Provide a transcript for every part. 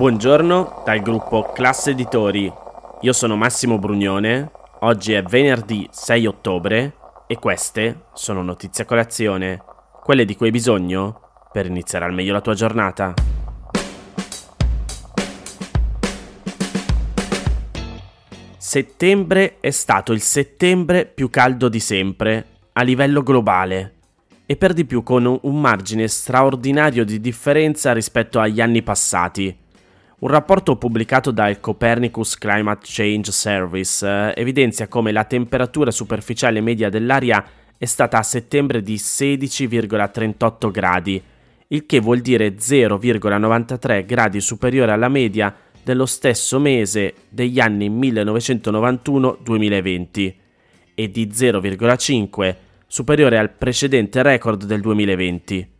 Buongiorno dal gruppo Classe Editori. Io sono Massimo Brugnone. Oggi è venerdì 6 ottobre e queste sono notizie a colazione, quelle di cui hai bisogno per iniziare al meglio la tua giornata. Settembre è stato il settembre più caldo di sempre a livello globale e per di più con un margine straordinario di differenza rispetto agli anni passati. Un rapporto pubblicato dal Copernicus Climate Change Service eh, evidenzia come la temperatura superficiale media dell'aria è stata a settembre di 16,38 gradi, il che vuol dire 0,93 gradi superiore alla media dello stesso mese degli anni 1991-2020 e di 0,5 superiore al precedente record del 2020.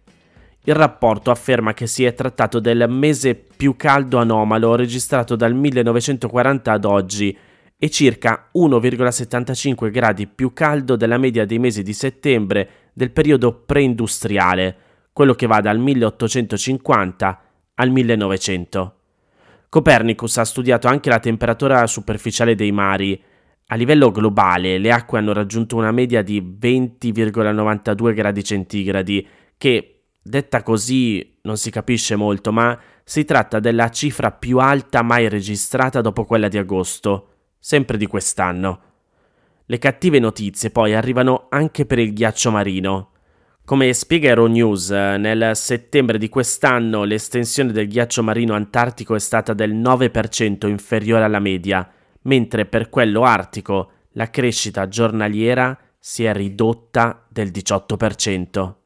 Il rapporto afferma che si è trattato del mese più caldo anomalo registrato dal 1940 ad oggi e circa 1,75 gradi più caldo della media dei mesi di settembre del periodo preindustriale, quello che va dal 1850 al 1900. Copernicus ha studiato anche la temperatura superficiale dei mari. A livello globale le acque hanno raggiunto una media di 20,92 gradi centigradi, che Detta così non si capisce molto, ma si tratta della cifra più alta mai registrata dopo quella di agosto, sempre di quest'anno. Le cattive notizie poi arrivano anche per il ghiaccio marino. Come spiega Euronews, nel settembre di quest'anno l'estensione del ghiaccio marino antartico è stata del 9% inferiore alla media, mentre per quello artico la crescita giornaliera si è ridotta del 18%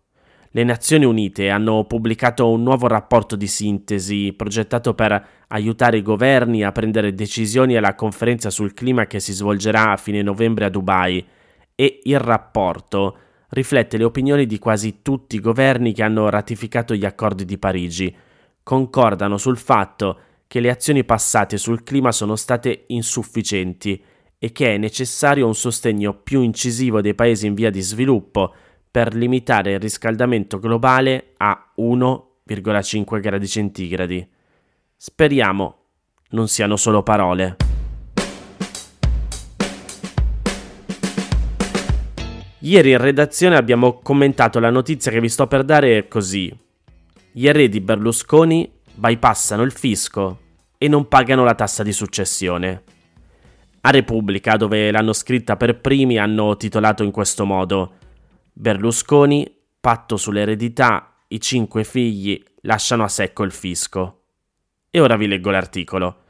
le Nazioni Unite hanno pubblicato un nuovo rapporto di sintesi progettato per aiutare i governi a prendere decisioni alla conferenza sul clima che si svolgerà a fine novembre a Dubai e il rapporto riflette le opinioni di quasi tutti i governi che hanno ratificato gli accordi di Parigi. Concordano sul fatto che le azioni passate sul clima sono state insufficienti e che è necessario un sostegno più incisivo dei paesi in via di sviluppo per limitare il riscaldamento globale a 1,5 gradi centigradi. Speriamo non siano solo parole. Ieri in redazione abbiamo commentato la notizia che vi sto per dare così. Gli eredi Berlusconi bypassano il fisco e non pagano la tassa di successione. A Repubblica, dove l'hanno scritta per primi, hanno titolato in questo modo Berlusconi, patto sull'eredità, i cinque figli lasciano a secco il fisco. E ora vi leggo l'articolo.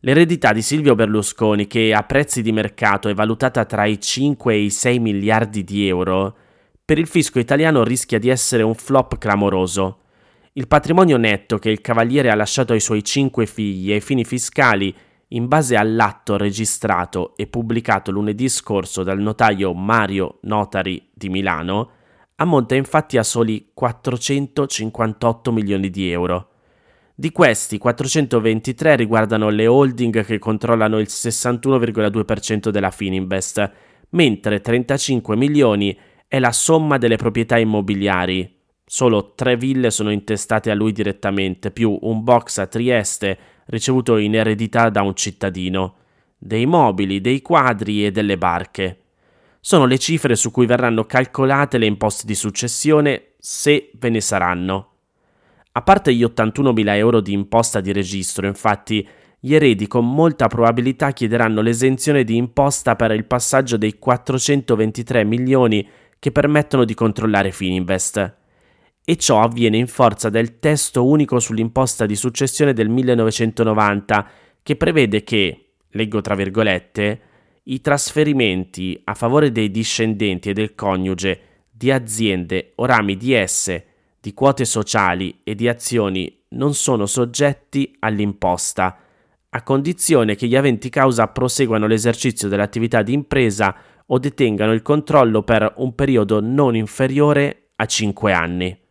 L'eredità di Silvio Berlusconi, che a prezzi di mercato è valutata tra i 5 e i 6 miliardi di euro, per il fisco italiano rischia di essere un flop clamoroso. Il patrimonio netto che il cavaliere ha lasciato ai suoi cinque figli ai fini fiscali in base all'atto registrato e pubblicato lunedì scorso dal notaio Mario Notari di Milano, ammonta infatti a soli 458 milioni di euro. Di questi 423 riguardano le holding che controllano il 61,2% della Fininvest, mentre 35 milioni è la somma delle proprietà immobiliari. Solo tre ville sono intestate a lui direttamente, più un box a Trieste ricevuto in eredità da un cittadino, dei mobili, dei quadri e delle barche. Sono le cifre su cui verranno calcolate le imposte di successione se ve ne saranno. A parte gli 81.000 euro di imposta di registro, infatti, gli eredi con molta probabilità chiederanno l'esenzione di imposta per il passaggio dei 423 milioni che permettono di controllare Fininvest e ciò avviene in forza del testo unico sull'imposta di successione del 1990 che prevede che, leggo tra virgolette, i trasferimenti a favore dei discendenti e del coniuge di aziende o rami di esse, di quote sociali e di azioni non sono soggetti all'imposta, a condizione che gli aventi causa proseguano l'esercizio dell'attività di impresa o detengano il controllo per un periodo non inferiore a 5 anni.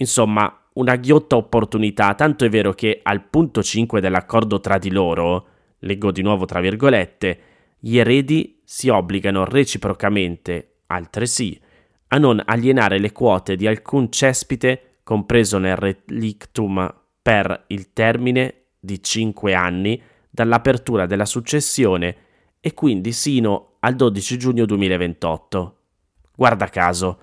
Insomma, una ghiotta opportunità, tanto è vero che al punto 5 dell'accordo tra di loro, leggo di nuovo tra virgolette, gli eredi si obbligano reciprocamente, altresì, a non alienare le quote di alcun cespite compreso nel relictum per il termine di 5 anni dall'apertura della successione e quindi sino al 12 giugno 2028. Guarda caso.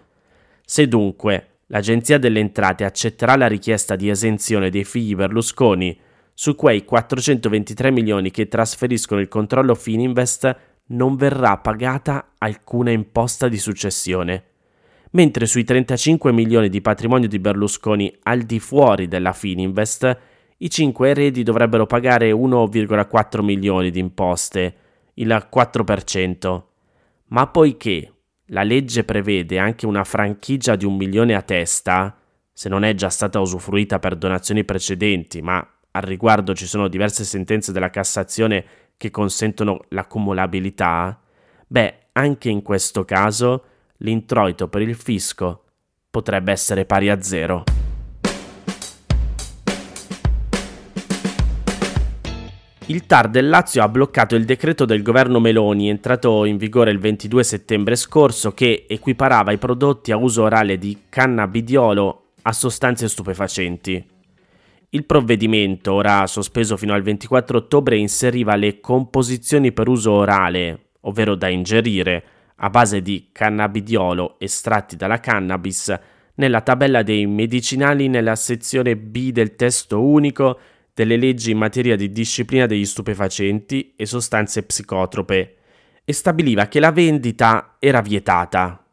Se dunque l'Agenzia delle Entrate accetterà la richiesta di esenzione dei figli Berlusconi su quei 423 milioni che trasferiscono il controllo Fininvest non verrà pagata alcuna imposta di successione, mentre sui 35 milioni di patrimonio di Berlusconi al di fuori della Fininvest i cinque eredi dovrebbero pagare 1,4 milioni di imposte, il 4%. Ma poiché la legge prevede anche una franchigia di un milione a testa, se non è già stata usufruita per donazioni precedenti, ma al riguardo ci sono diverse sentenze della Cassazione che consentono l'accumulabilità, beh, anche in questo caso l'introito per il fisco potrebbe essere pari a zero. Il TAR del Lazio ha bloccato il decreto del governo Meloni entrato in vigore il 22 settembre scorso che equiparava i prodotti a uso orale di cannabidiolo a sostanze stupefacenti. Il provvedimento, ora sospeso fino al 24 ottobre, inseriva le composizioni per uso orale, ovvero da ingerire, a base di cannabidiolo estratti dalla cannabis, nella tabella dei medicinali nella sezione B del testo unico delle leggi in materia di disciplina degli stupefacenti e sostanze psicotrope e stabiliva che la vendita era vietata.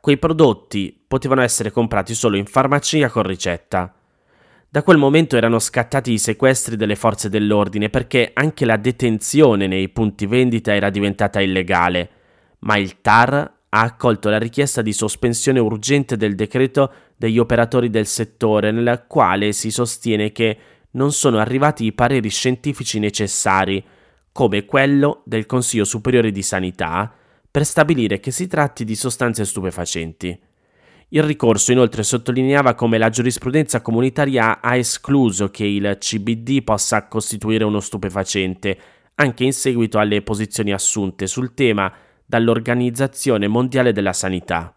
Quei prodotti potevano essere comprati solo in farmacia con ricetta. Da quel momento erano scattati i sequestri delle forze dell'ordine perché anche la detenzione nei punti vendita era diventata illegale, ma il TAR ha accolto la richiesta di sospensione urgente del decreto degli operatori del settore, nella quale si sostiene che non sono arrivati i pareri scientifici necessari, come quello del Consiglio Superiore di Sanità, per stabilire che si tratti di sostanze stupefacenti. Il ricorso inoltre sottolineava come la giurisprudenza comunitaria ha escluso che il CBD possa costituire uno stupefacente, anche in seguito alle posizioni assunte sul tema dall'Organizzazione Mondiale della Sanità.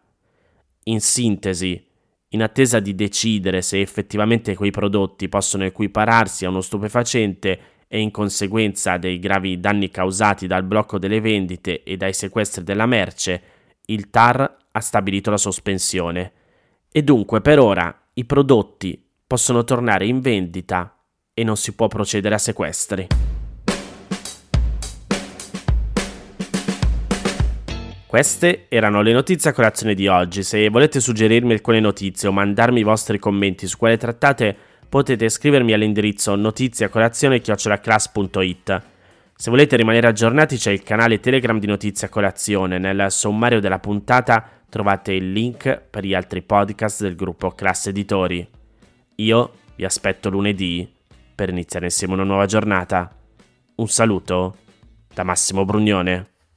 In sintesi, in attesa di decidere se effettivamente quei prodotti possono equipararsi a uno stupefacente e in conseguenza dei gravi danni causati dal blocco delle vendite e dai sequestri della merce, il TAR ha stabilito la sospensione. E dunque per ora i prodotti possono tornare in vendita e non si può procedere a sequestri. Queste erano le notizie a colazione di oggi. Se volete suggerirmi alcune notizie o mandarmi i vostri commenti su quelle trattate, potete scrivermi all'indirizzo notiziacolazione.it. Se volete rimanere aggiornati c'è il canale Telegram di Notizia Colazione. Nel sommario della puntata trovate il link per gli altri podcast del gruppo Classe Editori. Io vi aspetto lunedì per iniziare insieme una nuova giornata. Un saluto da Massimo Brugnone.